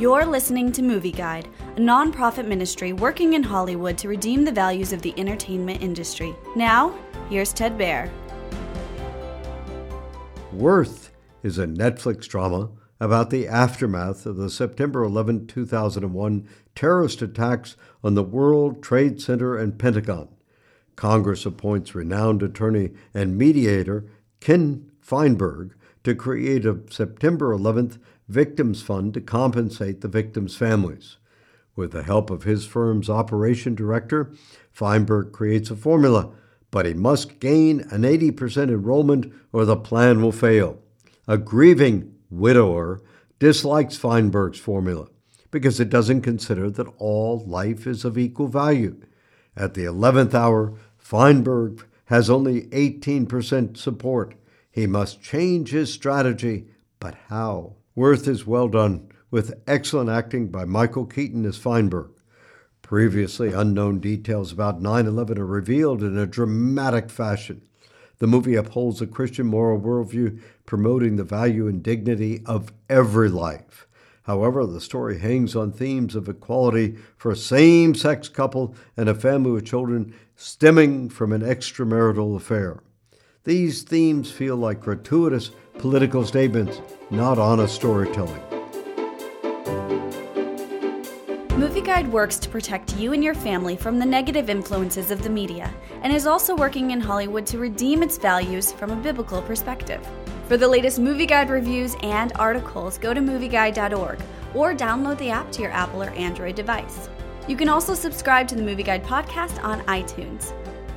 You're listening to Movie Guide, a nonprofit ministry working in Hollywood to redeem the values of the entertainment industry. Now, here's Ted Baehr. Worth is a Netflix drama about the aftermath of the September 11, 2001 terrorist attacks on the World Trade Center and Pentagon. Congress appoints renowned attorney and mediator Ken Feinberg to create a September 11th Victims Fund to compensate the victims' families. With the help of his firm's operation director, Feinberg creates a formula, but he must gain an 80% enrollment or the plan will fail. A grieving widower dislikes Feinberg's formula because it doesn't consider that all life is of equal value. At the 11th hour, Feinberg has only 18% support. He must change his strategy, but how? Worth is well done, with excellent acting by Michael Keaton as Feinberg. Previously unknown details about 9 11 are revealed in a dramatic fashion. The movie upholds a Christian moral worldview promoting the value and dignity of every life. However, the story hangs on themes of equality for a same sex couple and a family with children stemming from an extramarital affair. These themes feel like gratuitous political statements, not honest storytelling. Movie Guide works to protect you and your family from the negative influences of the media and is also working in Hollywood to redeem its values from a biblical perspective. For the latest Movie Guide reviews and articles, go to movieguide.org or download the app to your Apple or Android device. You can also subscribe to the Movie Guide podcast on iTunes.